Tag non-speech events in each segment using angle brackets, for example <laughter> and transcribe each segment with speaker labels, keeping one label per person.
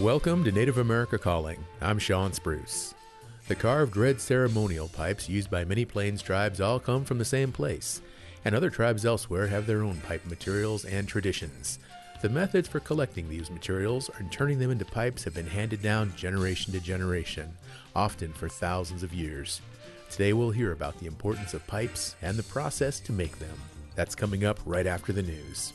Speaker 1: Welcome to Native America Calling. I'm Sean Spruce. The carved red ceremonial pipes used by many Plains tribes all come from the same place, and other tribes elsewhere have their own pipe materials and traditions. The methods for collecting these materials and turning them into pipes have been handed down generation to generation, often for thousands of years. Today we'll hear about the importance of pipes and the process to make them. That's coming up right after the news.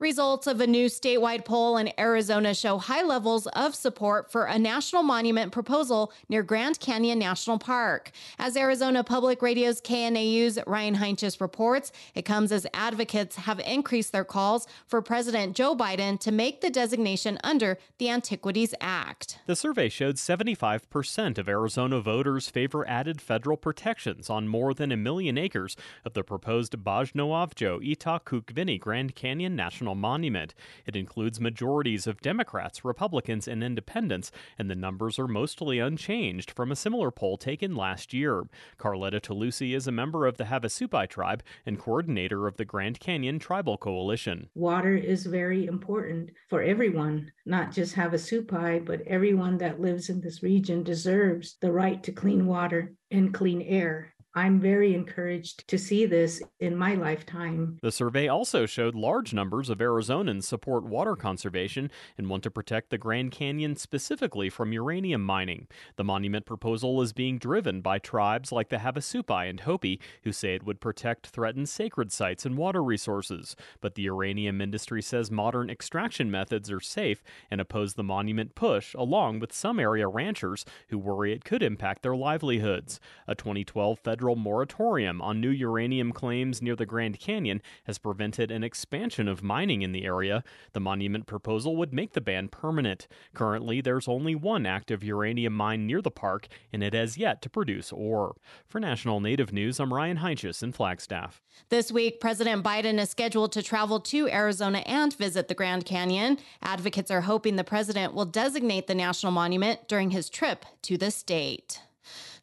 Speaker 2: Results of a new statewide poll in Arizona show high levels of support for a national monument proposal near Grand Canyon National Park. As Arizona Public Radio's KNAU's Ryan Heinsius reports, it comes as advocates have increased their calls for President Joe Biden to make the designation under the Antiquities Act.
Speaker 3: The survey showed 75% of Arizona voters favor added federal protections on more than a million acres of the proposed Baaj Nwaavjo I'tah Kukveni Grand Canyon National national monument. It includes majorities of Democrats, Republicans, and independents, and the numbers are mostly unchanged from a similar poll taken last year. Carletta Tilousi is a member of the Havasupai tribe and coordinator of the Grand Canyon Tribal Coalition.
Speaker 4: Water is very important for everyone, not just Havasupai, but everyone that lives in this region deserves the right to clean water and clean air. I'm very encouraged to see this in my lifetime.
Speaker 3: The survey also showed large numbers of Arizonans support water conservation and want to protect the Grand Canyon specifically from uranium mining. The monument proposal is being driven by tribes like the Havasupai and Hopi, who say it would protect threatened sacred sites and water resources. But the uranium industry says modern extraction methods are safe and oppose the monument push, along with some area ranchers who worry it could impact their livelihoods. A 2012 federal federal moratorium on new uranium claims near the Grand Canyon has prevented an expansion of mining in the area. The monument proposal would make the ban permanent. Currently, there's only one active uranium mine near the park, and it has yet to produce ore. For National Native News, I'm Ryan Heinsius in Flagstaff.
Speaker 2: This week, President Biden is scheduled to travel to Arizona and visit the Grand Canyon. Advocates are hoping the president will designate the national monument during his trip to the state.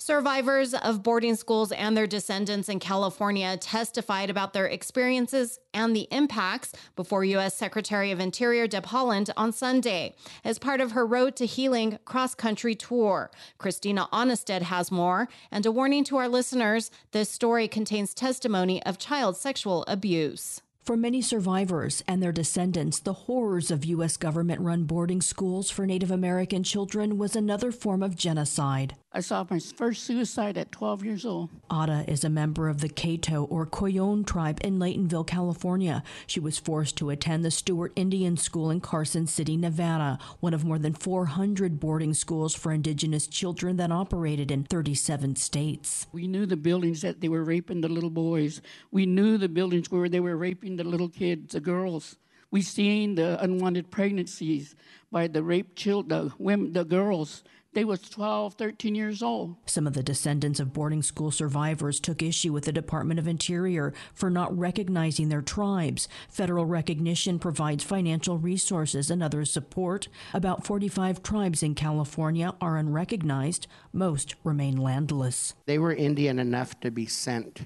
Speaker 2: Survivors of boarding schools and their descendants in California testified about their experiences and the impacts before U.S. Secretary of Interior Deb Haaland on Sunday as part of her Road to Healing cross country tour. Christina Onnested has more, and a warning to our listeners this story contains testimony of child sexual abuse.
Speaker 5: For many survivors and their descendants, the horrors of U.S. government run boarding schools for Native American children was another form of genocide.
Speaker 6: I saw my first suicide at 12 years old.
Speaker 5: Ada is a member of the Cahto or Coyon tribe in Laytonville, California. She was forced to attend the Stewart Indian School in Carson City, Nevada, one of more than 400 boarding schools for indigenous children that operated in 37 states.
Speaker 6: We knew the buildings that they were raping the little boys. We knew the buildings where they were raping the little kids, the girls. We seen the unwanted pregnancies by the rape children, the women, the girls. They was 12, 13 years old.
Speaker 5: Some of the descendants of boarding school survivors took issue with the Department of Interior for not recognizing their tribes. Federal recognition provides financial resources and other support. About 45 tribes in California are unrecognized. Most remain landless.
Speaker 7: They were Indian enough to be sent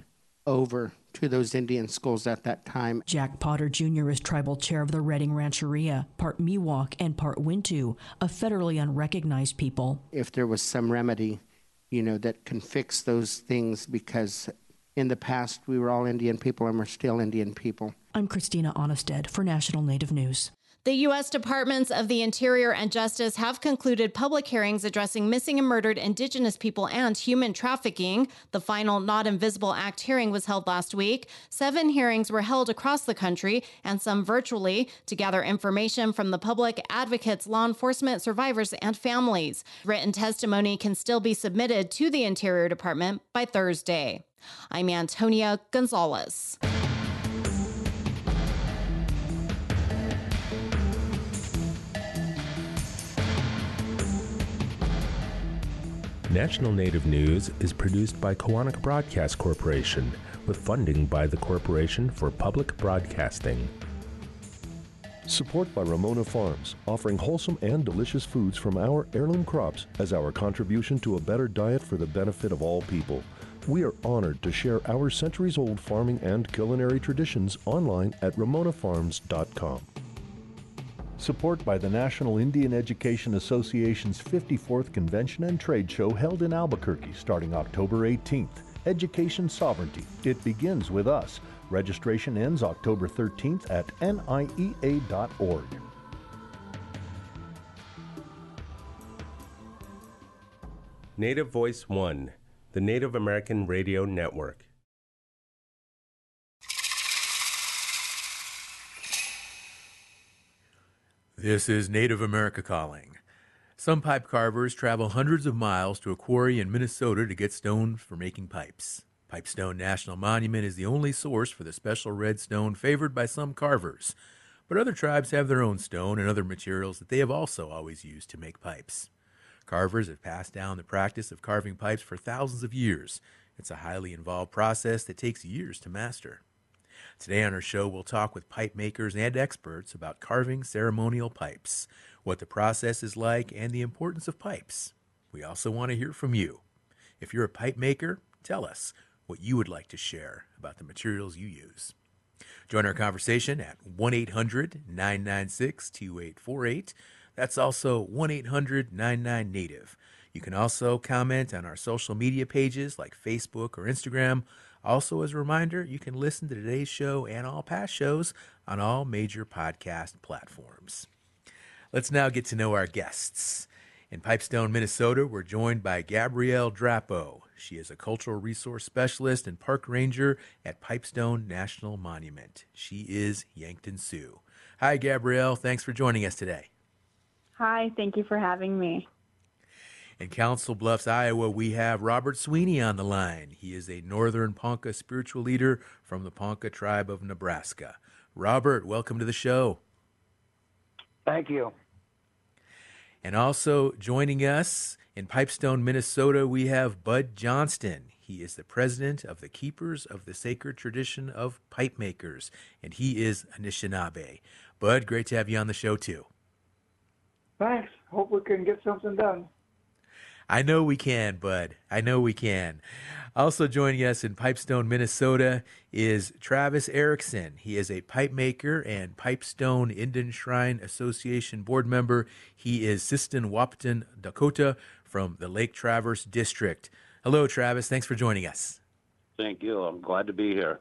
Speaker 7: over to those Indian schools at that time.
Speaker 5: Jack Potter Jr. is tribal chair of the Redding Rancheria, part Miwok and part Wintu, a federally unrecognized people.
Speaker 7: If there was some remedy, you know, that can fix those things because in the past we were all Indian people and we're still Indian people.
Speaker 5: I'm Christina Onnested for National Native News.
Speaker 2: The U.S. Departments of the Interior and Justice have concluded public hearings addressing missing and murdered Indigenous people and human trafficking. The final Not Invisible Act hearing was held last week. Seven hearings were held across the country and some virtually to gather information from the public, advocates, law enforcement, survivors, and families. Written testimony can still be submitted to the Interior Department by Thursday. I'm Antonia Gonzalez.
Speaker 8: National Native News is produced by Koahnic Broadcast Corporation with funding by the Corporation for Public Broadcasting.
Speaker 9: Support by Ramona Farms, offering wholesome and delicious foods from our heirloom crops as our contribution to a better diet for the benefit of all people. We are honored to share our centuries old farming and culinary traditions online at ramonafarms.com. Support by the National Indian Education Association's 54th Convention and Trade Show held in Albuquerque starting October 18th. Education Sovereignty. It begins with us. Registration ends October 13th at niea.org.
Speaker 10: Native Voice One, the Native American Radio Network.
Speaker 1: This is Native America Calling. Some pipe carvers travel hundreds of miles to a quarry in Minnesota to get stone for making pipes. Pipestone National Monument is the only source for the special red stone favored by some carvers, but other tribes have their own stone and other materials that they have also always used to make pipes. Carvers have passed down the practice of carving pipes for thousands of years. It's a highly involved process that takes years to master. Today on our show, we'll talk with pipe makers and experts about carving ceremonial pipes, what the process is like, and the importance of pipes. We also want to hear from you. If you're a pipe maker, tell us what you would like to share about the materials you use. Join our conversation at 1 800 996 2848. That's also 1 800 99 Native. You can also comment on our social media pages like Facebook or Instagram. Also, as a reminder, you can listen to today's show and all past shows on all major podcast platforms. Let's now get to know our guests. In Pipestone, Minnesota, we're joined by Gabrielle Drapeau. She is a cultural resource specialist and park ranger at Pipestone National Monument. She is Yankton Sioux. Hi, Gabrielle. Thanks for joining us today.
Speaker 11: Hi, thank you for having me.
Speaker 1: In Council Bluffs, Iowa, we have Robert Sweeney on the line. He is a Northern Ponca spiritual leader from the Ponca tribe of Nebraska. Robert, welcome to the show.
Speaker 12: Thank you.
Speaker 1: And also joining us in Pipestone, Minnesota, we have Bud Johnston. He is the president of the Keepers of the Sacred Tradition of Pipe Makers, and he is Anishinaabe. Bud, great to have you on the show too.
Speaker 12: Thanks. Hope we can get something done.
Speaker 1: I know we can, Bud. I know we can. Also joining us in Pipestone, Minnesota is Travis Erickson. He is a pipe maker and Pipestone Indian Shrine Association board member. He is Sisseton Wahpeton, Dakota from the Lake Traverse District. Hello, Travis. Thanks for joining us.
Speaker 13: Thank you. I'm glad to be here.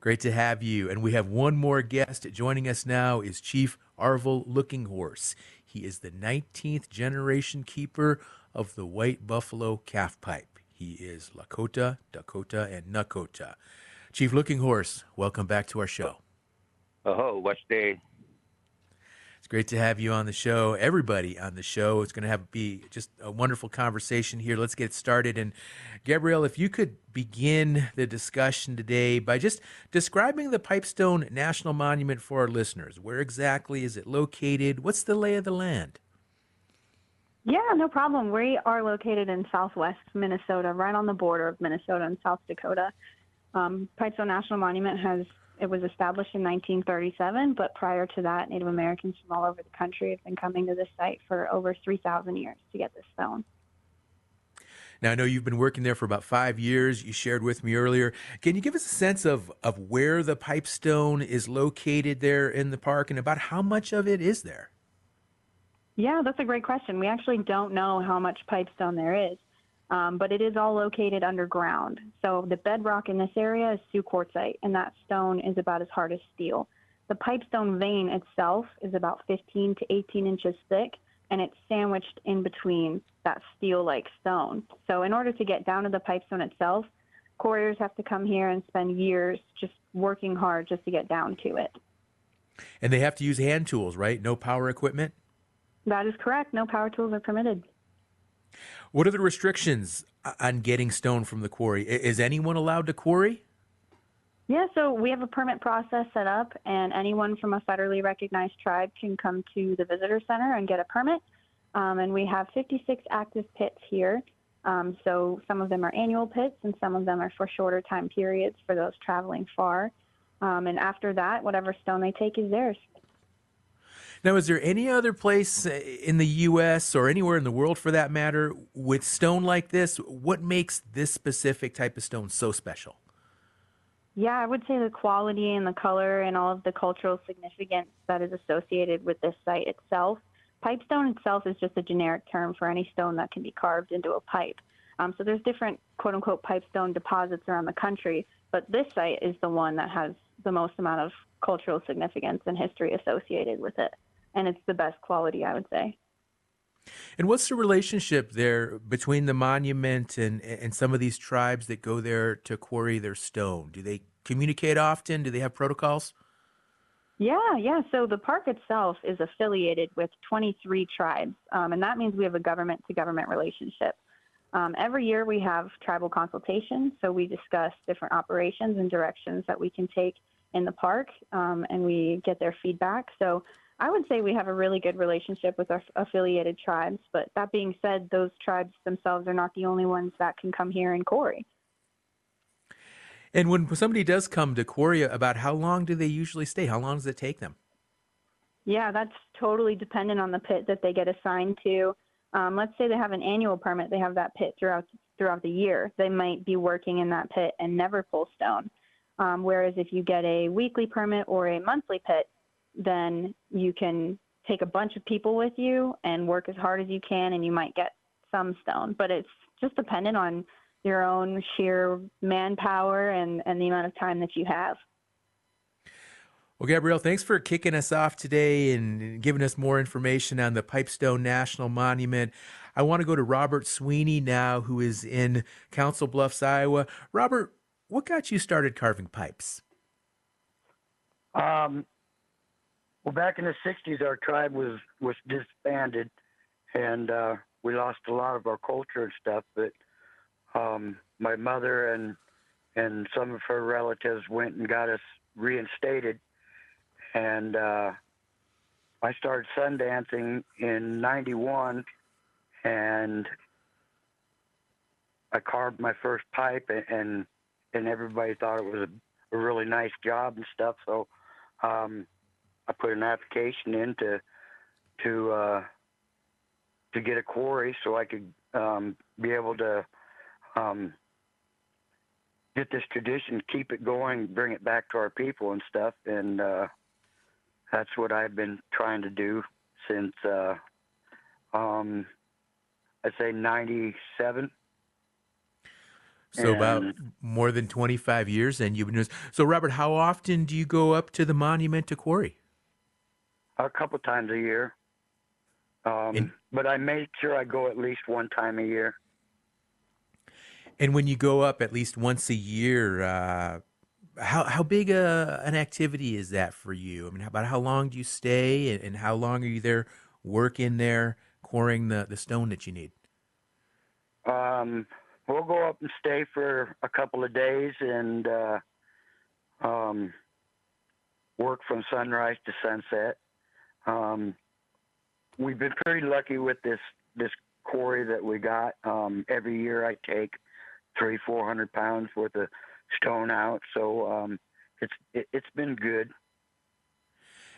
Speaker 1: Great to have you. And we have one more guest joining us now is Chief Arvol Looking Horse. He is the 19th generation keeper of the White Buffalo Calf Pipe. He is Lakota, Dakota, and Nakota. Chief Looking Horse, welcome back to our show.
Speaker 13: Oh, what day?
Speaker 1: It's great to have you on the show. Everybody on the show. It's going to have be just a wonderful conversation here. Let's get started. And Gabrielle, if you could begin the discussion today by just describing the Pipestone National Monument for our listeners. Where exactly is it located? What's the lay of the land?
Speaker 11: Yeah, no problem. We are located in southwest Minnesota, right on the border of Minnesota and South Dakota. Um, Pipestone National Monument has it was established in 1937, but prior to that, Native Americans from all over the country have been coming to this site for over 3,000 years to get this stone.
Speaker 1: Now, I know you've been working there for about five years. You shared with me earlier. Can you give us a sense of, of where the pipestone is located there in the park and about how much of it is there?
Speaker 11: Yeah, that's a great question. We actually don't know how much pipestone there is, um, but it is all located underground. So the bedrock in this area is Sioux quartzite, and that stone is about as hard as steel. The pipestone vein itself is about 15 to 18 inches thick, and it's sandwiched in between that steel-like stone. So in order to get down to the pipestone itself, quarriers have to come here and spend years just working hard just to get down to it.
Speaker 1: And they have to use hand tools, right? No power equipment?
Speaker 11: That is correct. No power tools are permitted.
Speaker 1: What are the restrictions on getting stone from the quarry? Is anyone allowed to quarry?
Speaker 11: Yeah, so we have a permit process set up, and anyone from a federally recognized tribe can come to the visitor center and get a permit. Um, and we have 56 active pits here. Um, so some of them are annual pits, and some of them are for shorter time periods for those traveling far. Um, and after that, whatever stone they take is theirs.
Speaker 1: Now, is there any other place uh, in the U.S. or anywhere in the world, for that matter, with stone like this? What makes this specific type of stone so special?
Speaker 11: Yeah, I would say the quality and the color and all of the cultural significance that is associated with this site itself. Pipestone itself is just a generic term for any stone that can be carved into a pipe. Um, so there's different quote unquote pipestone deposits around the country, but this site is the one that has the most amount of cultural significance and history associated with it. And it's the best quality, I would say.
Speaker 1: And what's the relationship there between the monument and, and some of these tribes that go there to quarry their stone? Do they communicate often? Do they have protocols?
Speaker 11: Yeah, yeah. So the park itself is affiliated with 23 tribes, um, and that means we have a government to government relationship. Um, every year we have tribal consultations, so we discuss different operations and directions that we can take in the park, um, and we get their feedback. So I would say we have a really good relationship with our affiliated tribes. But that being said, those tribes themselves are not the only ones that can come here and quarry.
Speaker 1: And when somebody does come to quarry, about how long do they usually stay? How long does it take them?
Speaker 11: Yeah, that's totally dependent on the pit that they get assigned to. Um, let's say they have an annual permit; they have that pit throughout throughout the year. They might be working in that pit and never pull stone. Um, whereas if you get a weekly permit or a monthly pit, then you can take a bunch of people with you and work as hard as you can, and you might get some stone. But it's just dependent on your own sheer manpower and, and the amount of time that you have.
Speaker 1: Well, Gabrielle, thanks for kicking us off today and giving us more information on the Pipestone National Monument. I want to go to Robert Sweeney now, who is in Council Bluffs, Iowa. Robert, what got you started carving pipes?
Speaker 14: Um, well, back in the '60s, our tribe was was disbanded, and uh, we lost a lot of our culture and stuff. But um, my mother and and some of her relatives went and got us reinstated, and uh, I started sun dancing in '91, and I carved my first pipe, and and everybody thought it was a, a really nice job and stuff. So. Um, I put an application in to to uh, to get a quarry so I could um, be able to um, get this tradition, keep it going, bring it back to our people and stuff. And uh, that's what I've been trying to do since uh, um, I'd say '97.
Speaker 1: So and about more than 25 years, and you've been doing. So Robert, how often do you go up to the monument to quarry?
Speaker 14: A couple times a year. Um, and, but I make sure I go at least one time a year.
Speaker 1: And when you go up at least once a year, uh, how how big a, an activity is that for you? I mean, about how long do you stay, and, and how long are you there working there, quarrying the, the stone that you need?
Speaker 14: Um, we'll go up and stay for a couple of days and uh, um, work from sunrise to sunset. Um, we've been pretty lucky with this this quarry that we got. Um, every year I take three, four hundred pounds worth of stone out, so um, it's it, it's been good.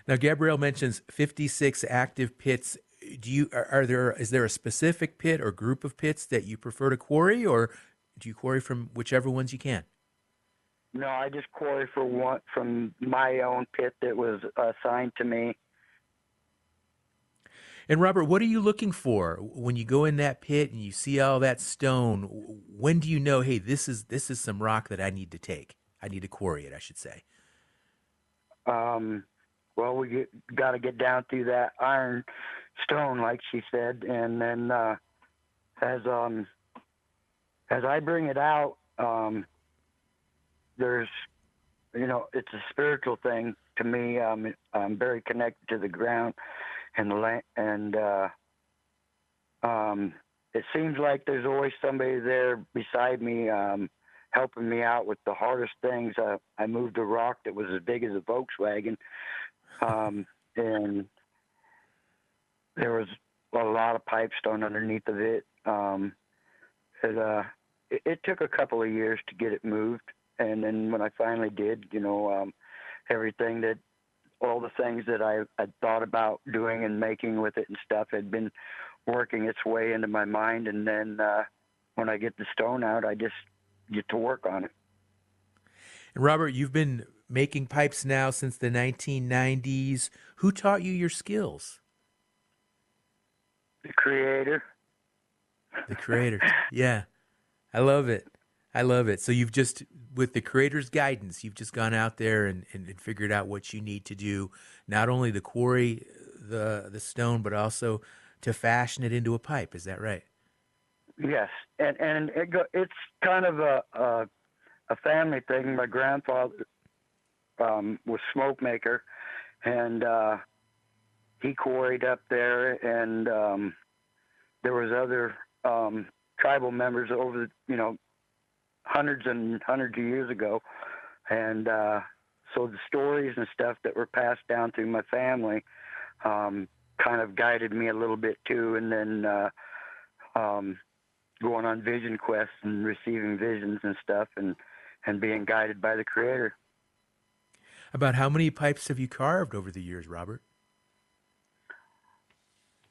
Speaker 1: Now, Gabrielle mentions fifty six active pits. Do you are, are there is there a specific pit or group of pits that you prefer to quarry, or do you quarry from whichever ones you can?
Speaker 14: No, I just quarry for one from my own pit that was assigned to me.
Speaker 1: And Robert, what are you looking for when you go in that pit and you see all that stone? When do you know, hey, this is this is some rock that I need to take? I need to quarry it, I should say.
Speaker 14: Um, well, we got to get down through that iron stone, like she said, and then uh, as um, as I bring it out, um, there's, you know, it's a spiritual thing to me. Um, I'm very connected to the ground and the and uh, um, it seems like there's always somebody there beside me um, helping me out with the hardest things. Uh, I moved a rock that was as big as a Volkswagen, um, <laughs> and there was a lot of pipestone underneath of it. Um, it uh, it, it took a couple of years to get it moved, and then when I finally did, you know, um, everything that all the things that I had thought about doing and making with it and stuff had been working its way into my mind, and then uh, when I get the stone out, I just get to work on it.
Speaker 1: And Robert, you've been making pipes now since the 1990s. Who taught you your skills?
Speaker 14: The creator.
Speaker 1: The creator. yeah. I love it. I love it. So you've just, with the creator's guidance, you've just gone out there and, and, and figured out what you need to do, not only to quarry the the stone, but also to fashion it into a pipe. Is that right?
Speaker 14: Yes, and and it go, it's kind of a, a a family thing. My grandfather um, was smoke maker, and uh, he quarried up there, and um, there was other um, tribal members over the, you know hundreds and hundreds of years ago, and uh, so the stories and stuff that were passed down through my family um, kind of guided me a little bit too, and then uh, um, going on vision quests and receiving visions and stuff, and and being guided by the Creator.
Speaker 1: About how many pipes have you carved over the years, Robert?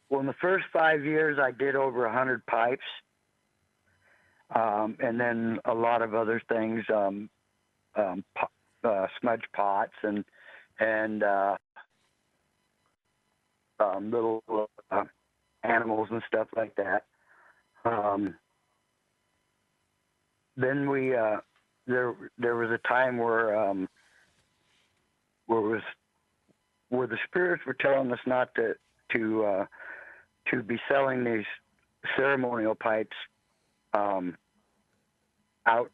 Speaker 14: Well, in the first five years, I did over a hundred pipes, um, and then a lot of other things, um, um, uh, smudge pots and and uh, um, little uh, animals and stuff like that. Um, then we uh, there there was a time where um, where was where the spirits were telling us not to to uh, to be selling these ceremonial pipes um, out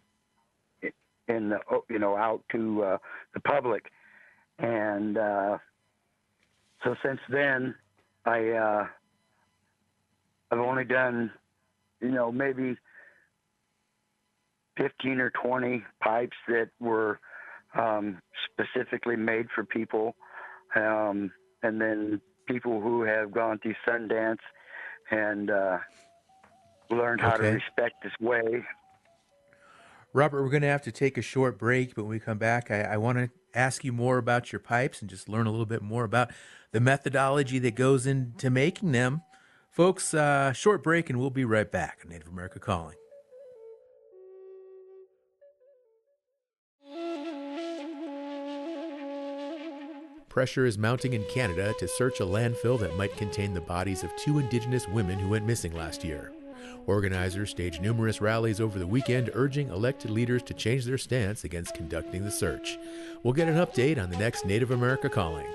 Speaker 14: in the you know out to uh, the public, and uh, so since then I uh, I've only done you know maybe fifteen or twenty pipes that were um, specifically made for people, um, and then people who have gone through Sundance and uh, learned how
Speaker 1: Okay.
Speaker 14: to respect this way.
Speaker 1: Robert, we're going to have to take a short break, but when we come back, I, I want to ask you more about your pipes and just learn a little bit more about the methodology that goes into making them. Folks, uh, short break, and we'll be right back on Native America Calling. Pressure is mounting in Canada to search a landfill that might contain the bodies of two Indigenous women who went missing last year. Organizers staged numerous rallies over the weekend urging elected leaders to change their stance against conducting the search. We'll get an update on the next Native America Calling.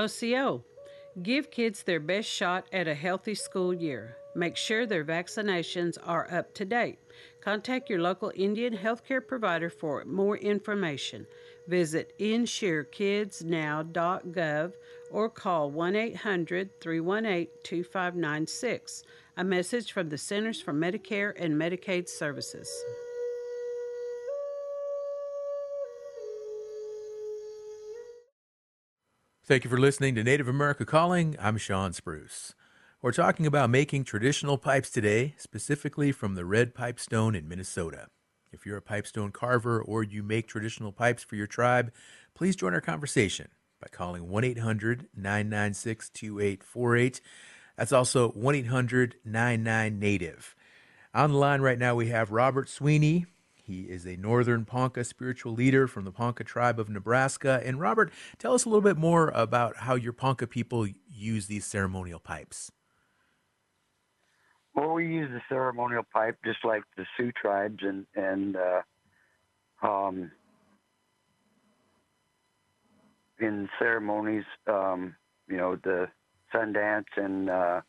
Speaker 15: OCO. Give kids their best shot at a healthy school year. Make sure their vaccinations are up to date. Contact your local Indian healthcare provider for more information. Visit insurekidsnow.gov or call 1 800 318 2596. A message from the Centers for Medicare and Medicaid Services.
Speaker 1: Thank you for listening to Native America Calling. I'm Sean Spruce. We're talking about making traditional pipes today, specifically from the red pipestone in Minnesota. If you're a pipestone carver or you make traditional pipes for your tribe, please join our conversation by calling 1 800 996 2848. That's also 1 800 99 Native. On the line right now, we have Robert Sweeney. He is a Northern Ponca spiritual leader from the Ponca tribe of Nebraska. And Robert, tell us a little bit more about how your Ponca people use these ceremonial pipes.
Speaker 14: Well, we use the ceremonial pipe just like the Sioux tribes and and uh, um, in ceremonies, um, you know, the Sundance and uh,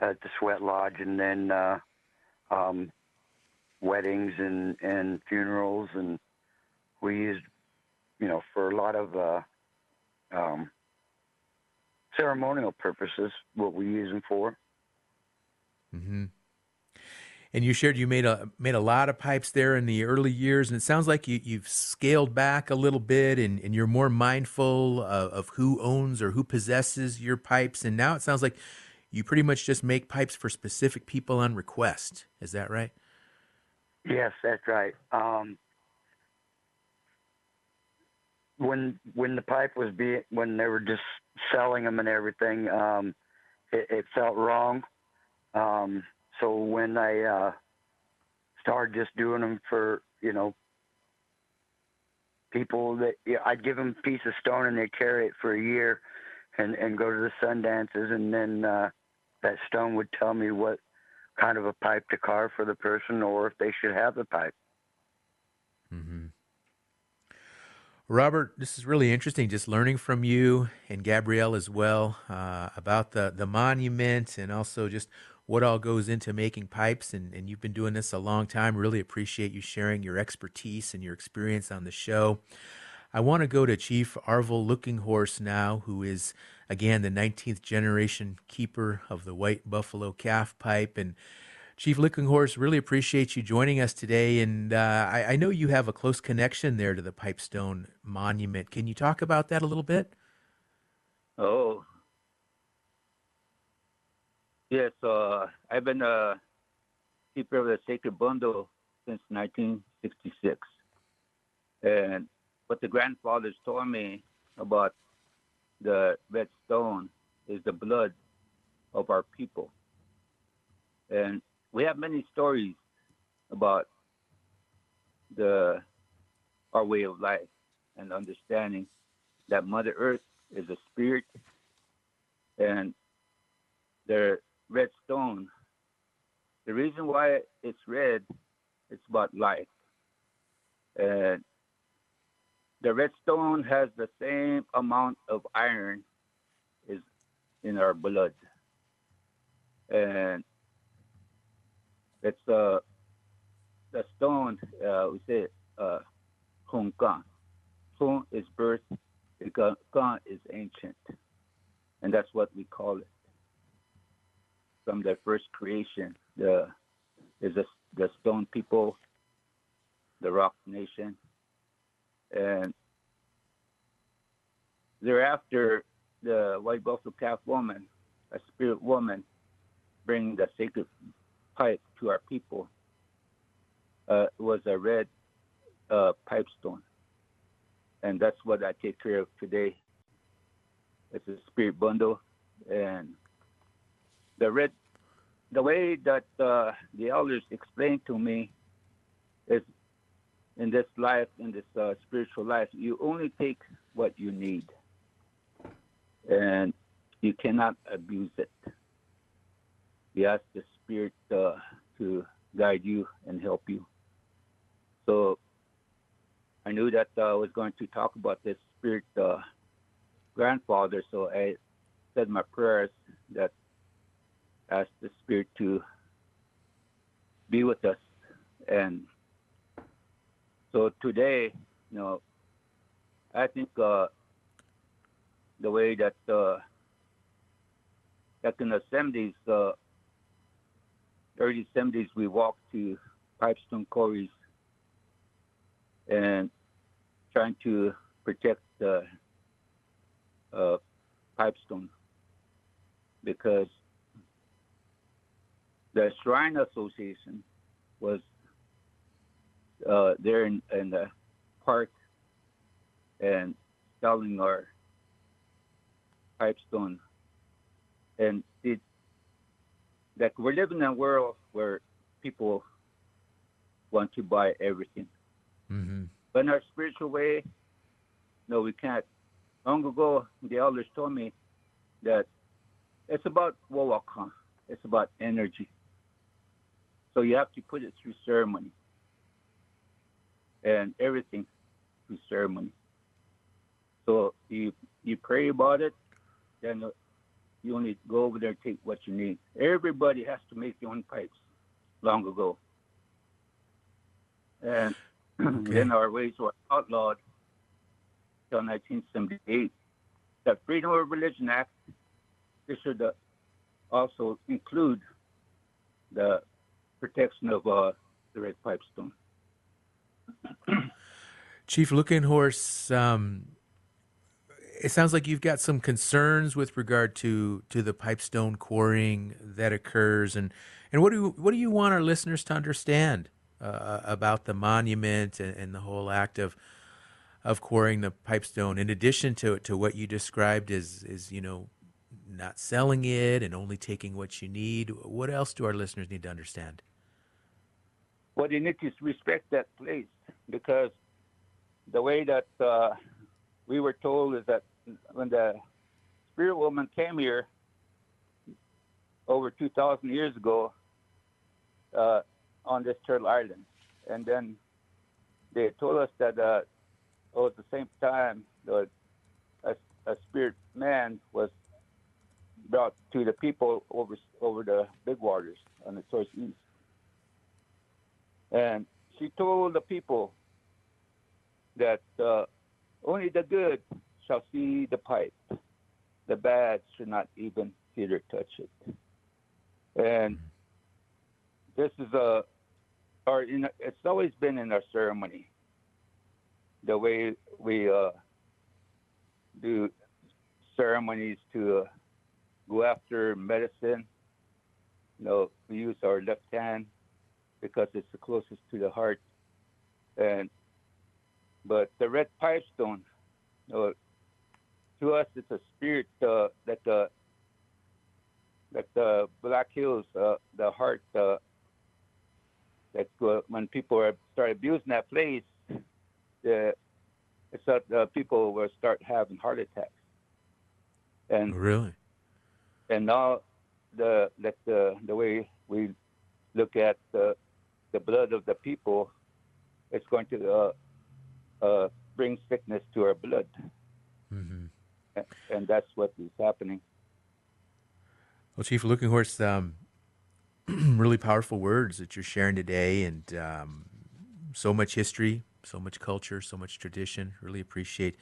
Speaker 14: at the Sweat Lodge, and then uh, um, weddings and and funerals, and we used, you know, for a lot of uh, um, ceremonial purposes, what we use them for.
Speaker 1: Hmm and you shared you made a made a lot of pipes there in the early years, and it sounds like you you've scaled back a little bit, and, and you're more mindful of, of who owns or who possesses your pipes, and now it sounds like you pretty much just make pipes for specific people on request. Is that right?
Speaker 14: Yes, that's right. Um, when when the pipe was being when they were just selling them and everything, um, it, it felt wrong. Um, so when I uh, started just doing them for you know people that yeah, I'd give them a piece of stone and they'd carry it for a year and and go to the sun dances and then uh, that stone would tell me what kind of a pipe to carve for the person or if they should have the pipe.
Speaker 1: Mm-hmm. Robert, this is really interesting. Just learning from you and Gabrielle as well uh, about the the monument and also just what all goes into making pipes. And, and you've been doing this a long time. Really appreciate you sharing your expertise and your experience on the show. I want to go to Chief Arvol Looking Horse now, who is again the 19th generation keeper of the White Buffalo Calf Pipe and Chief Looking Horse, really appreciate you joining us today. And uh, I, I, know you have a close connection there to the Pipestone Monument. Can you talk about that a little bit?
Speaker 16: Oh, yes. Uh, I've been a keeper of the Sacred Bundle since 1966. And what the grandfathers told me about the red stone is the blood of our people. And we have many stories about the our way of life and understanding that Mother Earth is a spirit and the red stone. The reason why it's red, it's about life. And the red stone has the same amount of iron is in our blood. And it's uh, the stone, uh, we say, uh, Hong Kong. Hong is birth, Kong is ancient. And that's what we call it. From the first creation, the is the, the stone people, the rock nation, and thereafter, the white buffalo calf woman, a spirit woman, bringing the sacred pipe to our people uh, was a red uh, pipestone. And that's what I take care of today. It's a spirit bundle. And the red, the way that uh, the elders explained to me is in this life, in this uh, spiritual life, you only take what you need. And you cannot abuse it. You ask the Spirit uh, to guide you and help you. So I knew that uh, I was going to talk about this Spirit uh, grandfather, so I said my prayers that asked the Spirit to be with us. And so today, you know, I think uh, the way that uh, back in the 70s, uh, early 70s, we walked to pipestone quarries and trying to protect the uh, pipestone because the Shrine Association was uh, there in, in, the park and selling our pipestone. And it that we're living in a world where people want to buy everything.
Speaker 1: Mm-hmm.
Speaker 16: But in our spiritual way, no, we can't. Long ago, the elders told me that it's about wawakan. It's about energy. So you have to put it through ceremony and everything through ceremony. So you you pray about it, then you only go over there and take what you need. Everybody has to make their own pipes long ago. And okay. then our ways were outlawed until 1978. The Freedom of Religion Act, this should uh, also include the protection of uh, the red pipestone. <clears throat>
Speaker 1: Chief Looking Horse, um, it sounds like you've got some concerns with regard to to the pipestone quarrying that occurs, and and what do you, what do you want our listeners to understand uh, about the monument and, and, the whole act of of quarrying the pipestone? In addition to to what you described as is you know not selling it and only taking what you need, what else do our listeners need to understand?
Speaker 16: Well, they need to respect that place because the way that uh, we were told is that when the spirit woman came here over 2,000 years ago uh, on this Turtle Island, and then they told us that uh, oh, at the same time the, a, a spirit man was brought to the people over over the big waters on the source east, and she told the people that uh, only the good shall see the pipe. The bad should not even or touch it. And this is a, or in, it's always been in our ceremony. The way we uh, do ceremonies to uh, go after medicine. You know, we use our left hand because it's the closest to the heart. And but the red pipestone, uh, to us, it's a spirit uh, that the that the Black Hills, uh, the heart, uh, that uh, when people are, start abusing that place, the it's that uh, people will start having heart attacks. And
Speaker 1: really,
Speaker 16: and now the that the the way we look at the the blood of the people, it's going to uh, uh, bring sickness to our blood. Mm-hmm. And that's what is happening.
Speaker 1: Well, Chief Looking Horse, um, <clears throat> really powerful words that you're sharing today, and um, so much history, so much culture, so much tradition. Really appreciate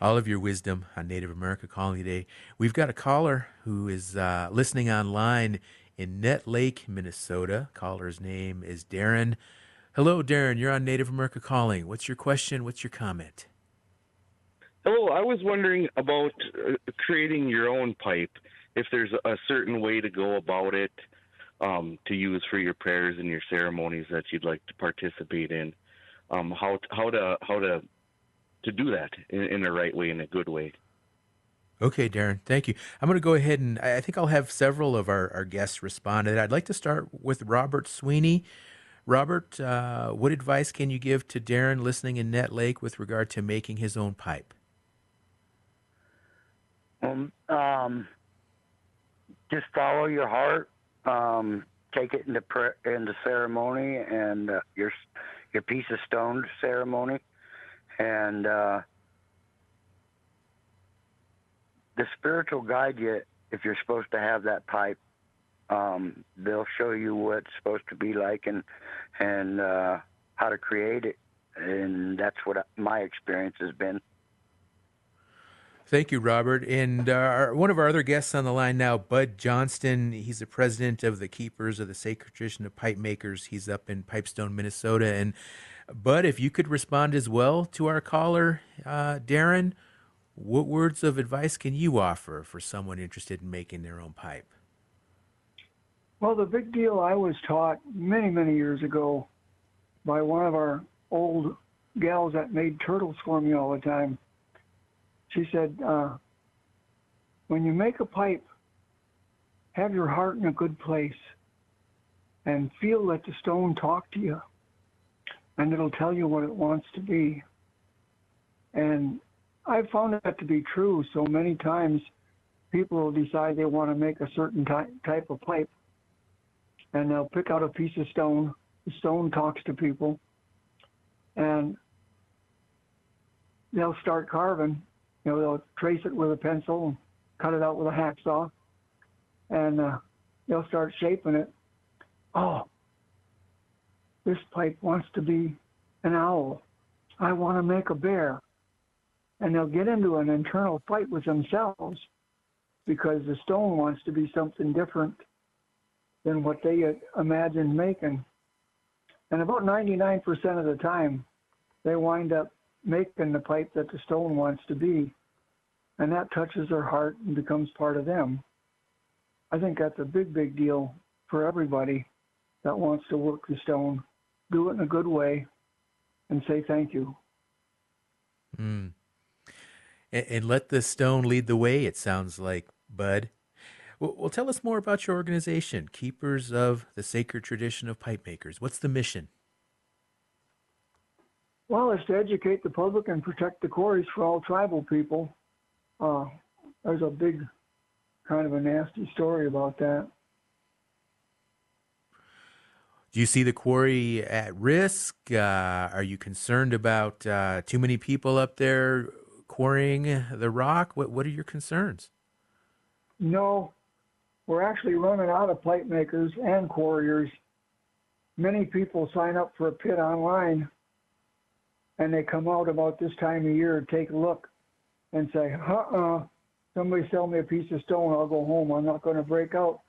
Speaker 1: all of your wisdom on Native America Calling Day. We've got a caller who is uh, listening online in Nett Lake, Minnesota. Caller's name is Darren. Hello, Darren. You're on Native America Calling. What's your question? What's your comment?
Speaker 17: Hello. I was wondering about uh, creating your own pipe. If there's a certain way to go about it um, to use for your prayers and your ceremonies that you'd like to participate in, um, how how to how to to do that in, in the right way, in a good way.
Speaker 1: Okay, Darren, thank you. I'm going to go ahead and I think I'll have several of our, our guests respond that. I'd like to start with Robert Sweeney. Robert, uh, what advice can you give to Darren listening in Nett Lake with regard to making his own pipe?
Speaker 14: Um, um just follow your heart. Um, take it into into ceremony and uh, your your piece of stone ceremony, and uh, the spiritual guide you if you're supposed to have that pipe um, they'll show you what it's supposed to be like and and uh, how to create it, and that's what my experience has been.
Speaker 1: Thank you, Robert. And uh, our, one of our other guests on the line now, Bud Johnston. He's the president of the Keepers of the Sacred Tradition of Pipe Makers. He's up in Pipestone, Minnesota. And Bud, if you could respond as well to our caller, uh, Darren, what words of advice can you offer for someone interested in making their own pipe?
Speaker 12: Well, the big deal I was taught many, many years ago by one of our old gals that made turtles for me all the time. She said, uh, when you make a pipe, have your heart in a good place and feel that the stone talk to you and it'll tell you what it wants to be. And I've found that to be true so many times people decide they want to make a certain ty- type of pipe and they'll pick out a piece of stone. The stone talks to people, and they'll start carving. You know, they'll trace it with a pencil, and cut it out with a hacksaw, and uh, they'll start shaping it. Oh, this pipe wants to be an owl. I want to make a bear. And they'll get into an internal fight with themselves because the stone wants to be something different than what they imagined making. And about 99% of the time, they wind up making the pipe that the stone wants to be. And that touches their heart and becomes part of them. I think that's a big, big deal for everybody that wants to work the stone. Do it in a good way and say thank you.
Speaker 1: Mm. And, and, let the stone lead the way, it sounds like, Bud. Well, well, tell us more about your organization, Keepers of the Sacred Tradition of Pipe Makers. What's the mission?
Speaker 12: Well, it's to educate the public and protect the quarries for all tribal people. Uh, there's a big, kind of a nasty story about that.
Speaker 1: Do you see the quarry at risk? Uh, are you concerned about uh, too many people up there quarrying the rock? What What are your concerns?
Speaker 12: No, we're actually running out of plate makers and quarriers. Many people sign up for a pit online and they come out about this time of year and take a look and say, uh-uh, somebody sell me a piece of stone, I'll go home. I'm not going to break out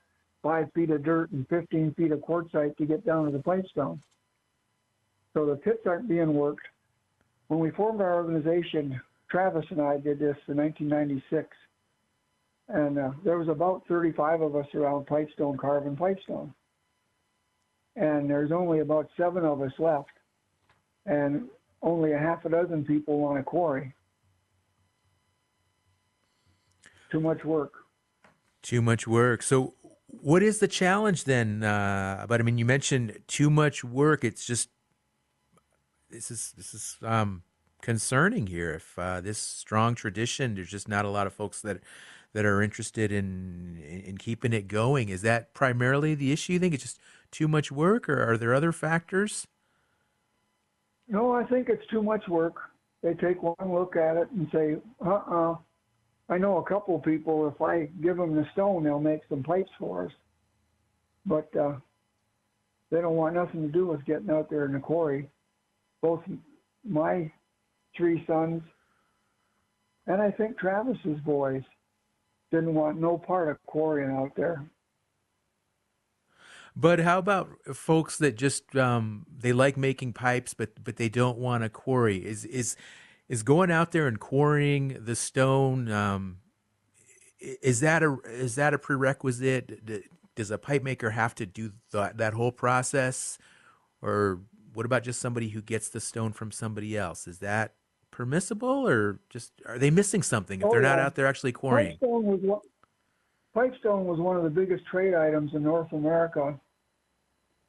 Speaker 12: five feet of dirt and 15 feet of quartzite to get down to the plate stone. So the pits aren't being worked. When we formed our organization, Travis and I did this in 1996. And uh, there was about 35 of us around Pipestone carving Pipestone. And there's only about seven of us left. And only a half a dozen people want a quarry. Too much work.
Speaker 1: Too much work. So, what is the challenge then? Uh, but I mean, you mentioned too much work. It's just this is this is um, concerning here. If uh, this strong tradition, there's just not a lot of folks that that are interested in, in, in keeping it going. Is that primarily the issue? You think it's just too much work, or are there other factors?
Speaker 12: No, I think it's too much work. They take one look at it and say, "Uh-uh." I know a couple of people. If I give them the stone, they'll make some pipes for us. But uh, they don't want nothing to do with getting out there in the quarry. Both my three sons and I think Travis's boys didn't want no part of quarrying out there.
Speaker 1: But how about folks that just um, they like making pipes, but but they don't want a quarry? Is is is going out there and quarrying the stone? Um, is that a is that a prerequisite? Does a pipe maker have to do that that whole process, or what about just somebody who gets the stone from somebody else? Is that permissible, or just are they missing something if oh, they're yeah. not out there actually quarrying?
Speaker 12: Pipestone was, one, pipestone was one of the biggest trade items in North America.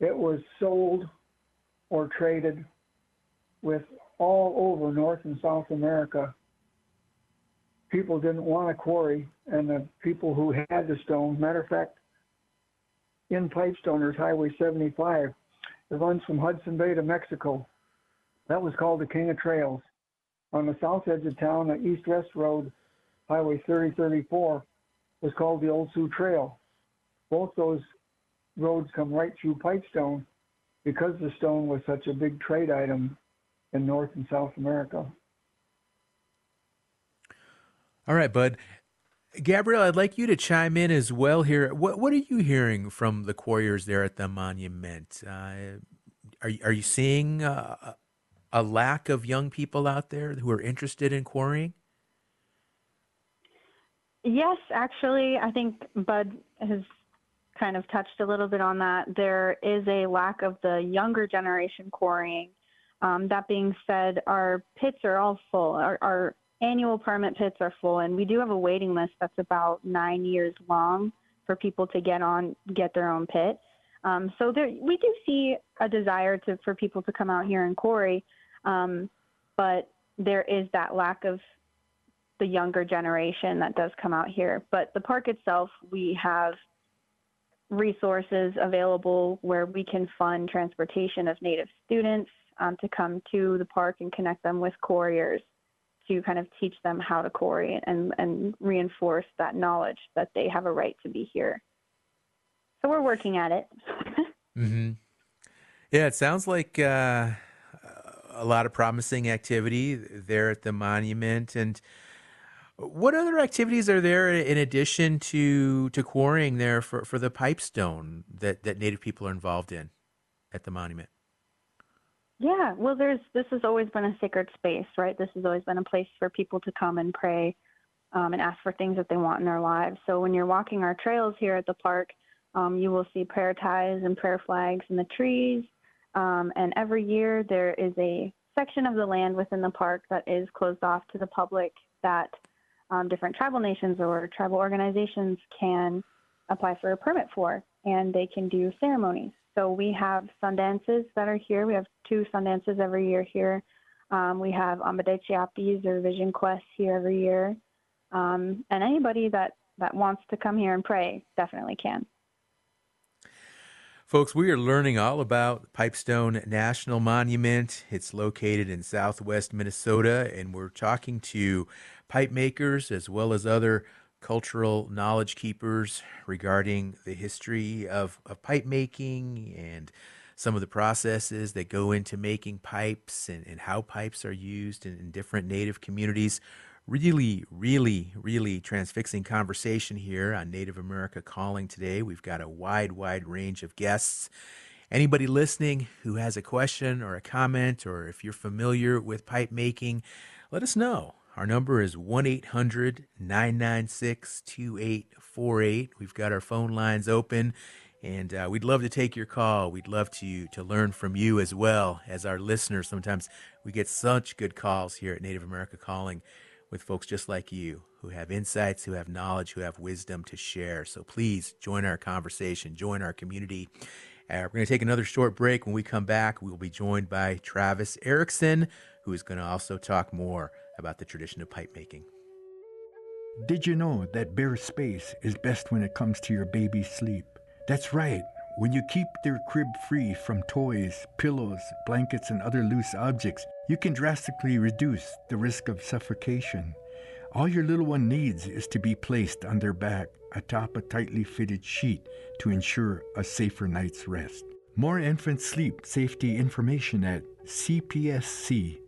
Speaker 12: It was sold or traded with all over North and South America. People didn't want a quarry, and the people who had the stone, matter of fact, in Pipestone, there's Highway 75. It runs from Hudson Bay to Mexico. That was called the King of Trails on the south edge of town, the east-west road, Highway 3034, was called the Old Sioux Trail. Both those roads come right through Pipestone because the stone was such a big trade item in North and South America.
Speaker 1: All right, Bud. Gabrielle, I'd like you to chime in as well here. What what are you hearing from the quarriers there at the monument? Uh, are are you seeing uh, a lack of young people out there who are interested in quarrying?
Speaker 11: Yes, actually, I think Bud has kind of touched a little bit on that. There is a lack of the younger generation quarrying. Um, that being said, our pits are all full. Our, our, annual permit pits are full, and we do have a waiting list that's about nine years long for people to get on, get their own pit. Um, so there, we do see a desire to for people to come out here and quarry. Um, but there is that lack of the younger generation that does come out here. But the park itself, we have resources available where we can fund transportation of Native students um, to come to the park and connect them with quarriers to kind of teach them how to quarry and, and reinforce that knowledge that they have a right to be here. So we're working at it. <laughs>
Speaker 1: mm-hmm. Yeah, it sounds like uh, a lot of promising activity there at the monument. And What other activities are there in addition to to quarrying there for, for the pipestone that, that Native people are involved in at the monument?
Speaker 11: Yeah, well, there's this has always been a sacred space, right? This has always been a place for people to come and pray um, and ask for things that they want in their lives. So when you're walking our trails here at the park, um, you will see prayer ties and prayer flags in the trees. Um, and every year there is a section of the land within the park that is closed off to the public that um, different tribal nations or tribal organizations can apply for a permit for, and they can do ceremonies. So we have sun dances that are here. We have two sun dances every year here. Um, we have Amadechiapis or Vision Quests here every year. Um, and anybody that, that wants to come here and pray definitely can.
Speaker 1: Folks, we are learning all about Pipestone National Monument. It's located in southwest Minnesota, and we're talking to pipe makers as well as other cultural knowledge keepers regarding the history of, of pipe making and some of the processes that go into making pipes and, and how pipes are used in, in different native communities really, really, really transfixing conversation here on Native America Calling today. We've got a wide, wide range of guests. Anybody listening who has a question or a comment, or if you're familiar with pipe making, let us know. Our number is 1 800 996 2848. We've got our phone lines open, and uh, we'd love to take your call. We'd love to, to learn from you as well as our listeners. Sometimes we get such good calls here at Native America Calling with folks just like you who have insights, who have knowledge, who have wisdom to share. So please join our conversation, join our community. Uh, we're going to take another short break. When we come back, we will be joined by Travis Erickson, who is going to also talk more about the tradition of pipe making.
Speaker 18: Did you know that bare space is best when it comes to your baby's sleep? That's right. When you keep their crib free from toys, pillows, blankets, and other loose objects, you can drastically reduce the risk of suffocation. All your little one needs is to be placed on their back atop a tightly fitted sheet to ensure a safer night's rest. More infant sleep safety information at cpsc.gov.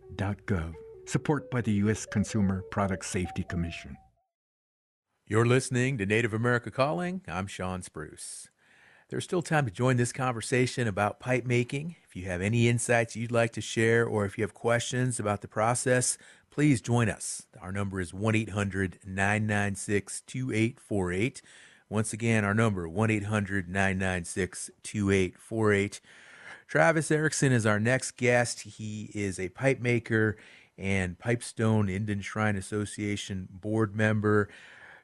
Speaker 18: Support by the U.S. Consumer Product Safety Commission.
Speaker 1: You're listening to Native America Calling. I'm Shawn Spruce. There's still time to join this conversation about pipe making. If you have any insights you'd like to share or if you have questions about the process, please join us. Our number is 1 800 996 2848. Once again, our number 1 800 996 2848. Travis Erickson is our next guest. He is a pipe maker and Pipestone Indian Shrine Association board member.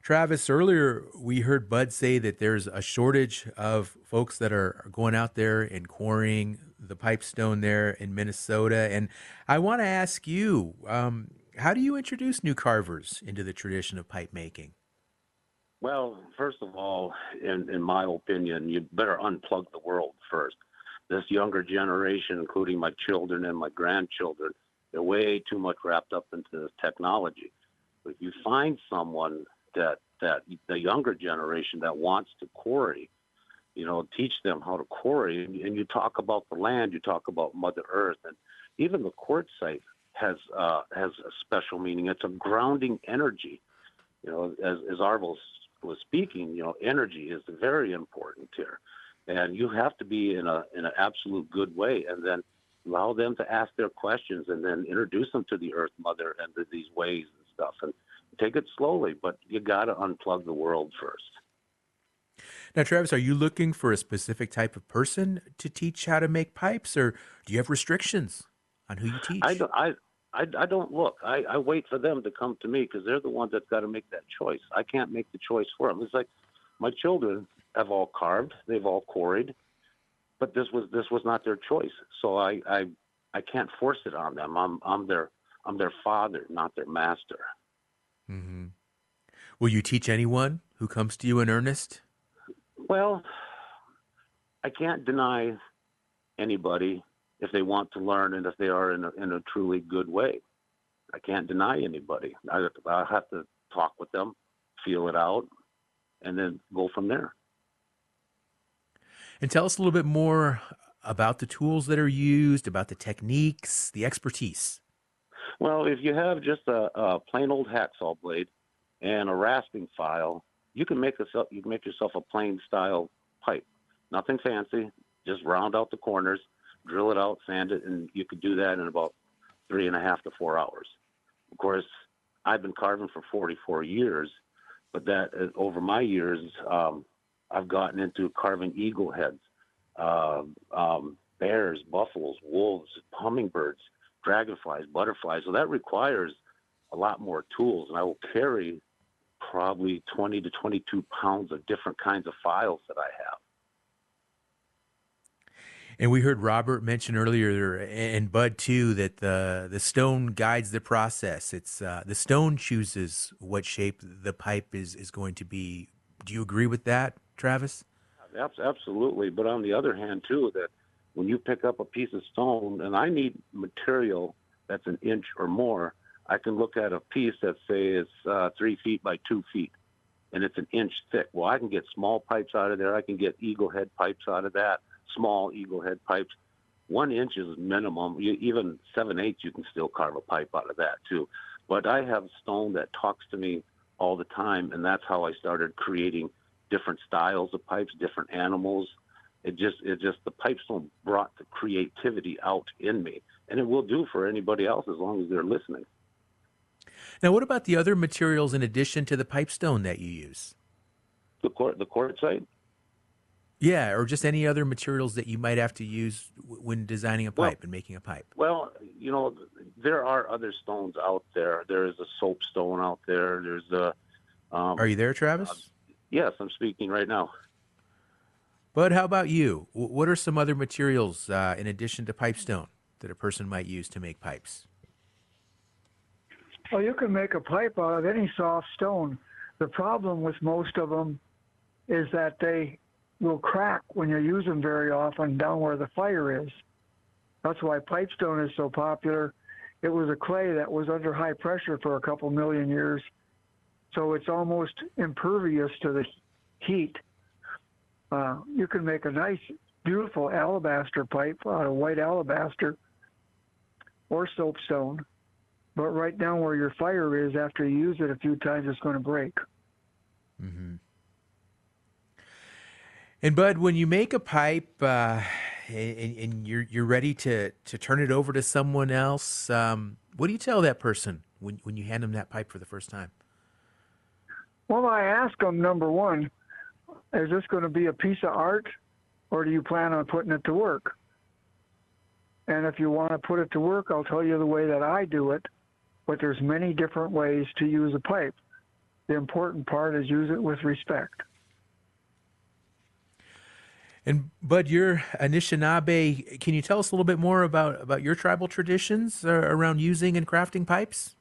Speaker 1: Travis, earlier we heard Bud say that there's a shortage of folks that are going out there and quarrying the pipestone there in Minnesota. And I want to ask you, um, how do you introduce new carvers into the tradition of pipe making?
Speaker 13: Well, first of all, in, in my opinion, you better unplug the world first. This younger generation, including my children and my grandchildren, they're way too much wrapped up into this technology. But if you find someone that that the younger generation that wants to quarry, you know, teach them how to quarry. And, you talk about the land, you talk about Mother Earth, and even the quartzite has uh, has a special meaning. It's a grounding energy. You know, as as Arvol was speaking, you know, energy is very important here, and you have to be in a in an absolute good way, and then allow them to ask their questions, and then introduce them to the Earth Mother and to these ways and stuff, and take it slowly, but you got to unplug the world first.
Speaker 1: Now, Travis, are you looking for a specific type of person to teach how to make pipes, or do you have restrictions on who you teach?
Speaker 13: I don't, I, I, I don't look. I, I wait for them to come to me because they're the ones that's got to make that choice. I can't make the choice for them. It's like my children have all carved, they've all quarried, but this was this was not their choice. So I, I, I can't force it on them. I'm I'm their I'm their father, not their master.
Speaker 1: Mm-hmm. Will you teach anyone who comes to you in earnest?
Speaker 13: Well, I can't deny anybody if they want to learn and if they are in a, in a truly good way. I can't deny anybody. I, I have to talk with them, feel it out, and then go from there.
Speaker 1: And tell us a little bit more about the tools that are used, about the techniques, the expertise.
Speaker 13: Well, if you have just a, a plain old hacksaw blade, and a rasping file, you can make yourself you can make yourself a plain style pipe. Nothing fancy. Just round out the corners, drill it out, sand it, and you could do that in about three and a half to four hours. Of course, I've been carving for 44 years, but that uh, over my years, um, I've gotten into carving eagle heads, uh, um, bears, buffaloes, wolves, hummingbirds, dragonflies, butterflies. So that requires a lot more tools, and I will carry probably 20 to 22 pounds of different kinds of files that I have.
Speaker 1: And we heard Robert mention earlier, and Bud too, that the the stone guides the process. It's uh, the stone chooses what shape the pipe is is going to be. Do you agree with that, Travis?
Speaker 13: Absolutely. But on the other hand, too, that when you pick up a piece of stone, and I need material that's an inch or more, I can look at a piece that say is uh, three feet by two feet, and it's an inch thick. Well, I can get small pipes out of there. I can get eagle head pipes out of that small eagle head pipes. One inch is minimum. You, even seven eighths, you can still carve a pipe out of that too. But I have stone that talks to me all the time, and that's how I started creating different styles of pipes, different animals. It just, it just the pipestone brought the creativity out in me, and it will do for anybody else as long as they're listening.
Speaker 1: Now, what about the other materials in addition to the pipestone that you use?
Speaker 13: The court, the quartzite.
Speaker 1: Yeah, or just any other materials that you might have to use when designing a pipe well, and making a pipe.
Speaker 13: Well, you know, there are other stones out there. There is a soapstone out there. There's a. Um,
Speaker 1: are you there, Travis? Uh,
Speaker 13: yes, I'm speaking right now.
Speaker 1: But how about you? What are some other materials uh, in addition to pipestone that a person might use to make pipes?
Speaker 12: Well, you can make a pipe out of any soft stone. The problem with most of them is that they will crack when you use them very often down where the fire is. That's why pipestone is so popular. It was a clay that was under high pressure for a couple million years, so it's almost impervious to the heat. Uh, you can make a nice, beautiful alabaster pipe out of white alabaster or soapstone, but right down where your fire is, after you use it a few times, it's going to break.
Speaker 1: Mm-hmm. And Bud, when you make a pipe uh, and, and, you're you're ready to to turn it over to someone else, um, what do you tell that person when when you hand them that pipe for the first time?
Speaker 12: Well, I ask them number one, is this going to be a piece of art, or do you plan on putting it to work? And if you want to put it to work, I'll tell you the way that I do it. But there's many different ways to use a pipe. The important part is use it with respect.
Speaker 1: And Bud, you're Anishinaabe. Can you tell us a little bit more about, about your tribal traditions uh, around using and crafting pipes?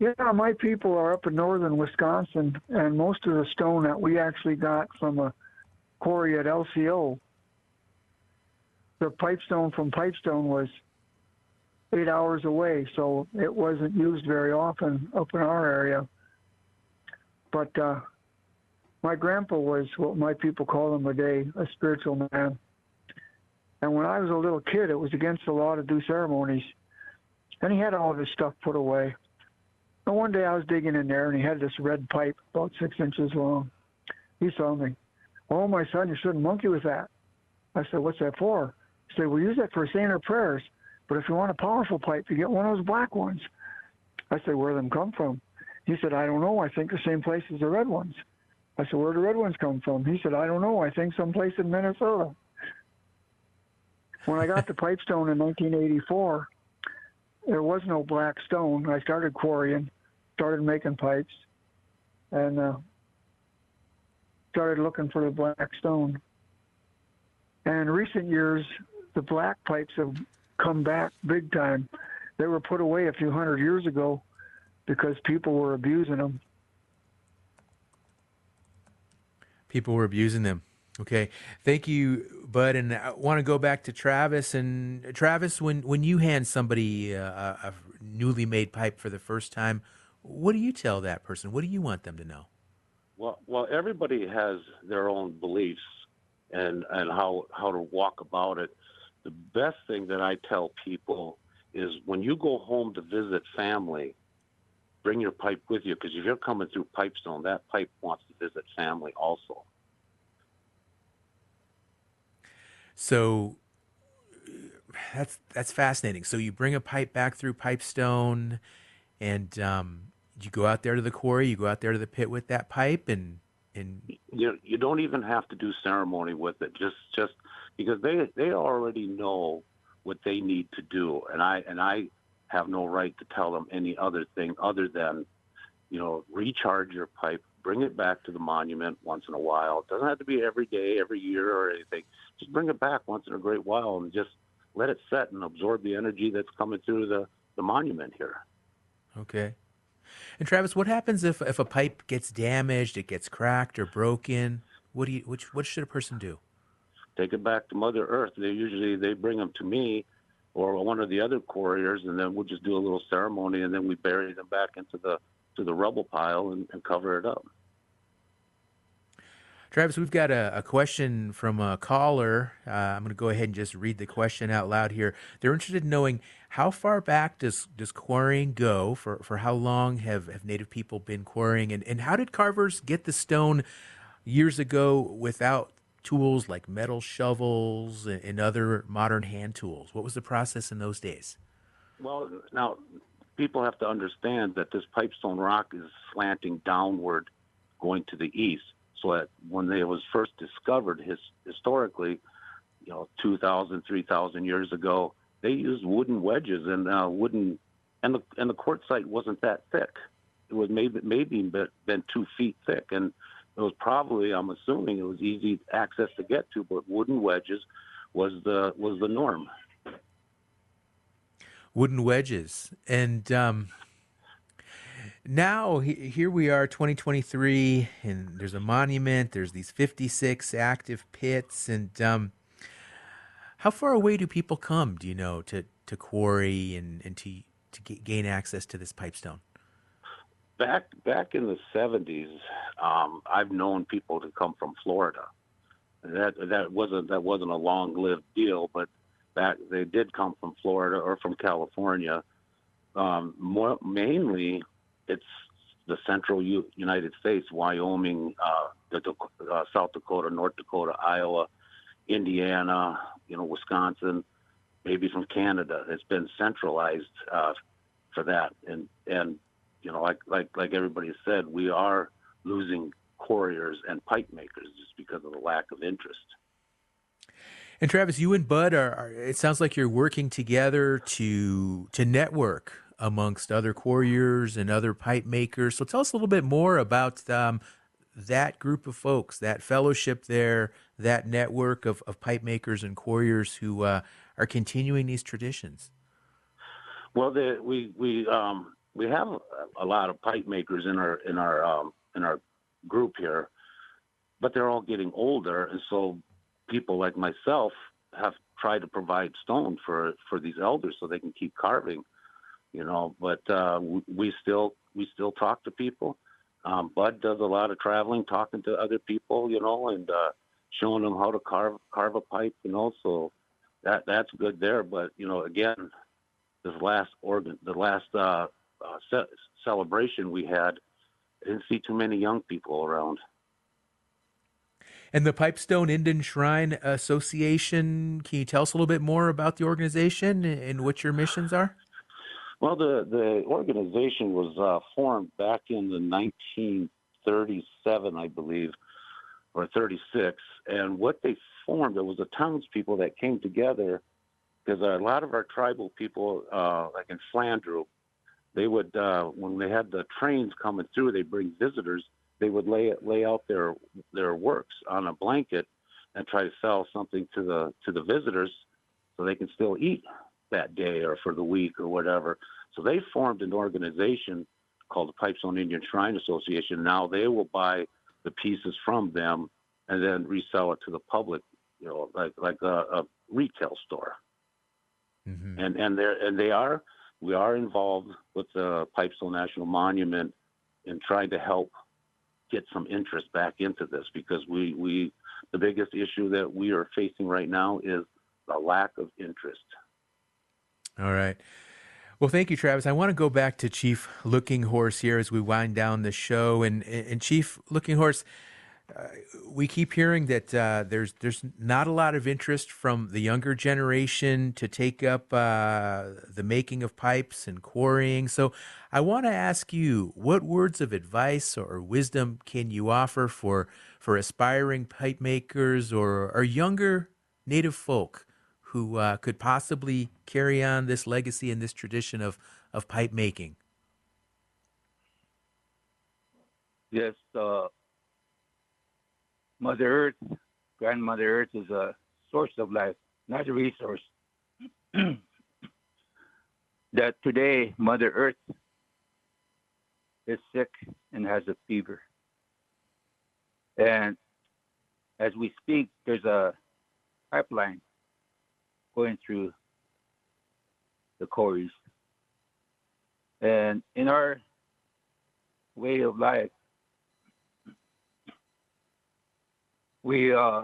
Speaker 12: Yeah, my people are up in northern Wisconsin, and most of the stone that we actually got from a quarry at LCO, the pipestone from Pipestone was eight hours away, so it wasn't used very often up in our area. But uh, my grandpa was what my people call him today, a spiritual man. And when I was a little kid, it was against the law to do ceremonies. And he had all of his stuff put away. And one day I was digging in there, and he had this red pipe about six inches long. He saw me. Oh, my son, you shouldn't monkey with that. I said, What's that for? He said, We use that for saying our prayers. But if you want a powerful pipe, you get one of those black ones. I said, Where do them come from? He said, I don't know. I think the same place as the red ones. I said, Where do the red ones come from? He said, I don't know. I think someplace in Minnesota. When I got the Pipestone in 1984, there was no black stone. I started quarrying, started making pipes, and uh, started looking for the black stone. And in recent years, the black pipes have come back big time. They were put away a few hundred years ago because people were abusing them.
Speaker 1: people were abusing them. Okay, thank you, Bud. And I want to go back to Travis. And uh, Travis, when when you hand somebody uh, a, a newly made pipe for the first time, what do you tell that person? What do you want them to know?
Speaker 13: Well, well, everybody has their own beliefs and and how how to walk about it. The best thing that I tell people is when you go home to visit family, bring your pipe with you because if you're coming through Pipestone, that pipe wants to visit family also.
Speaker 1: So that's that's fascinating. So you bring a pipe back through Pipestone, and um, you go out there to the quarry. You go out there to the pit with that pipe, and and
Speaker 13: you you don't even have to do ceremony with it. Just just because they they already know what they need to do, and I and I have no right to tell them any other thing other than, you know, recharge your pipe, bring it back to the monument once in a while. It doesn't have to be every day, every year, or anything. Just bring it back once in a great while and just let it set and absorb the energy that's coming through the, the monument here.
Speaker 1: Okay. And Travis, what happens if, if a pipe gets damaged, it gets cracked or broken? What do you which what should a person do?
Speaker 13: Take it back to Mother Earth. They usually they bring them to me or one of the other quarriers, and then we'll just do a little ceremony, and then we bury them back into the to the rubble pile and, and cover it up.
Speaker 1: Travis, we've got a, a question from a caller. Uh, I'm going to go ahead and just read the question out loud here. They're interested in knowing how far back does, does quarrying go? For, for how long have, have Native people been quarrying? And, and how did carvers get the stone years ago without tools like metal shovels and, and other modern hand tools? What was the process in those days?
Speaker 13: Well, now people have to understand that this pipestone rock is slanting downward going to the east so that when it was first discovered his, historically, you know, 2,000, 3,000 years ago, they used wooden wedges and uh, wooden, and the and the quartzite wasn't that thick. It was maybe maybe been two feet thick, and it was probably I'm assuming it was easy access to get to, but wooden wedges was the was the norm.
Speaker 1: Wooden wedges, and um, now here we are 2023 and there's a monument there's these 56 active pits and um, how far away do people come do you know to, to quarry and, and to, to gain access to this pipestone?
Speaker 13: Back back in the 70s um, i've known people to come from florida. That that wasn't that wasn't a long lived deal but back they did come from florida or from california um, more, mainly it's the central U- United States, Wyoming, uh, the, uh, South Dakota, North Dakota, Iowa, Indiana, you know, Wisconsin, maybe from Canada. It's been centralized uh, for that, and and you know, like like like everybody said, we are losing quarriers and pipe makers just because of the lack of interest.
Speaker 1: And Travis, you and Bud are, are, It sounds like you're working together to to network amongst other quarriers and other pipe makers. So tell us a little bit more about um, that group of folks, that fellowship there, that network of, of pipe makers and quarriers who uh, are continuing these traditions.
Speaker 13: Well, the, we we um, we have a lot of pipe makers in our in our um, in our group here, but they're all getting older, and so people like myself have tried to provide stone for for these elders so they can keep carving you know. But uh, we still we still talk to people. Um, Bud does a lot of traveling, talking to other people, you know, and uh, showing them how to carve carve a pipe, you know. So that that's good there. But you know, again, this last organ, the last uh, uh, ce- celebration we had, I didn't see too many young people around.
Speaker 1: And the Pipestone Indian Shrine Association, can you tell us a little bit more about the organization and what your missions are?
Speaker 13: Well, the, the organization was uh, formed back in the 1937, I believe, or 36. And what they formed, it was the townspeople that came together because a lot of our tribal people, uh, like in Flandreau, they would, uh, when they had the trains coming through, they bring visitors, they would lay, lay out their, their works on a blanket and try to sell something to the, to the visitors so they can still eat that day or for the week or whatever. So they formed an organization called the Pipestone Indian Shrine Association. Now they will buy the pieces from them and then resell it to the public, you know, like like a, a retail store. Mm-hmm. And and they and they are we are involved with the Pipestone National Monument in trying to help get some interest back into this because we we the biggest issue that we are facing right now is the lack of interest.
Speaker 1: All right. Well, thank you, Travis. I want to go back to Chief Looking Horse here as we wind down the show. And, and Chief Looking Horse, we keep hearing that uh, there's there's not a lot of interest from the younger generation to take up uh, the making of pipes and quarrying. So, I want to ask you, what words of advice or wisdom can you offer for for aspiring pipe makers or, or younger native folk who uh, could possibly carry on this legacy and this tradition of, of pipe making?
Speaker 16: Yes, uh, Mother Earth, Grandmother Earth is a source of life, not a resource. <clears throat> that today, Mother Earth is sick and has a fever. And as we speak, there's a pipeline going through the quarries. And in our way of life, we uh,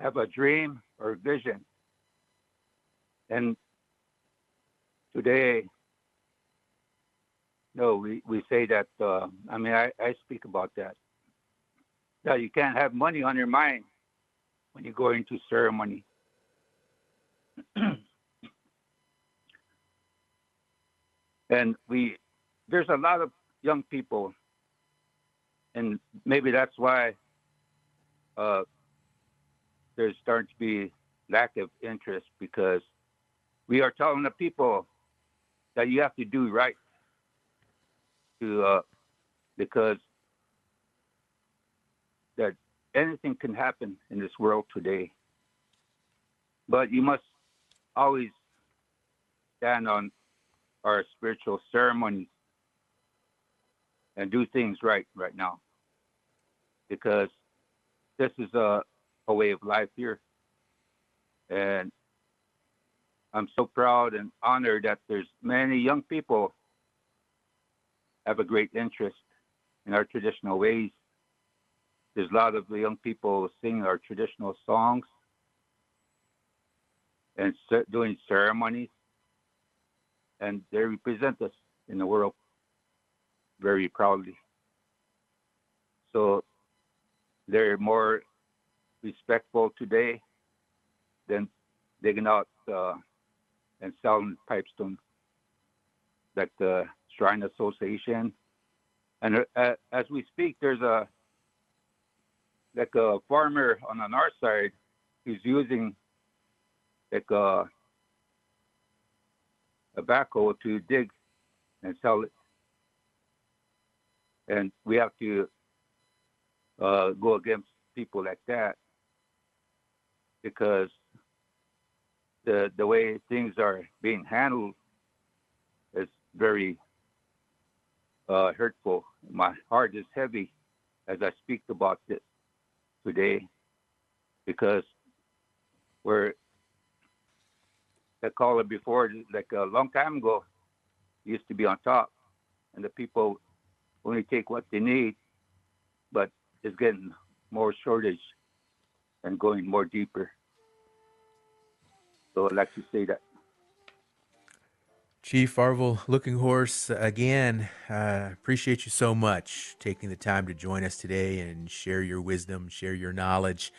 Speaker 16: have a dream or vision. And today, no, we, we say that, uh, I mean, I, I speak about that. That you can't have money on your mind when you go into ceremony. <clears throat> and we there's a lot of young people and maybe that's why uh, there's starting to be lack of interest because we are telling the people that you have to do right to uh, because that anything can happen in this world today. But you must always stand on our spiritual ceremonies and do things right right now because this is a, a way of life here and i'm so proud and honored that there's many young people have a great interest in our traditional ways there's a lot of the young people sing our traditional songs and doing ceremonies, and they represent us in the world very proudly. So they're more respectful today than digging out uh, and selling pipestone, like the Shrine Association. And uh, as we speak, there's a like a farmer on the north side who's using like a, a backhoe to dig and sell it. And we have to uh, go against people like that because the the way things are being handled is very uh, hurtful. My heart is heavy as I speak about this today because we're the caller before, like a long time ago, used to be on top, and the people only take what they need, but it's getting more shortage and going more deeper. So I'd like to say that.
Speaker 1: Chief Arvol Looking Horse, again, uh, appreciate you so much taking the time to join us today and share your wisdom, share your knowledge.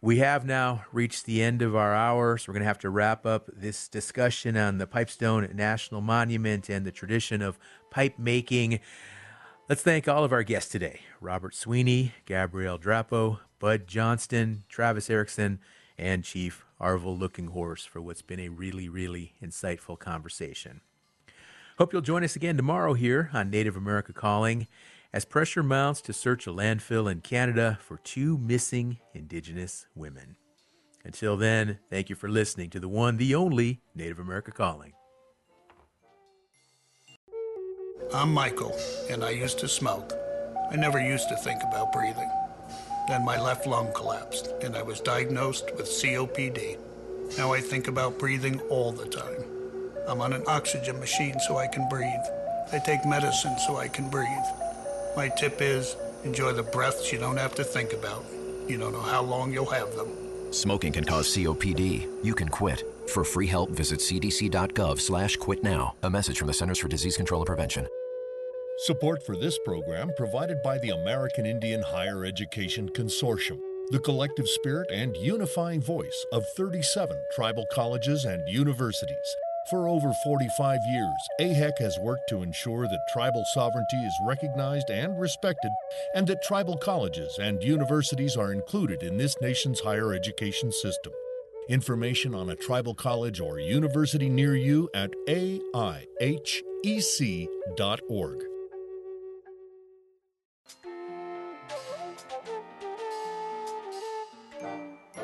Speaker 1: We have now reached the end of our hour, so we're going to have to wrap up this discussion on the Pipestone National Monument and the tradition of pipe making. Let's thank all of our guests today Robert Sweeney, Gabrielle Drapeau, Bud Johnston, Travis Erickson, and Chief Arvol Looking Horse for what's been a really, really insightful conversation. Hope you'll join us again tomorrow here on Native America Calling as pressure mounts to search a landfill in Canada for two missing Indigenous women. Until then, thank you for listening to the one, the only Native America Calling.
Speaker 19: I'm Michael, and I used to smoke. I never used to think about breathing. Then my left lung collapsed, and I was diagnosed with COPD. Now I think about breathing all the time. I'm on an oxygen machine so I can breathe. I take medicine so I can breathe. My tip is enjoy the breaths you don't have to think about. You don't know how long you'll have them.
Speaker 20: Smoking can cause COPD. You can quit. For free help, visit cdc.gov slash quit now. A message from the Centers for Disease Control and Prevention.
Speaker 9: Support for this program provided by the American Indian Higher Education Consortium, the collective spirit and unifying voice of 37 tribal colleges and universities. For over 45 years, AIHEC has worked to ensure that tribal sovereignty is recognized and respected, and that tribal colleges and universities are included in this nation's higher education system. Information on a tribal college or university near you at aihec.org.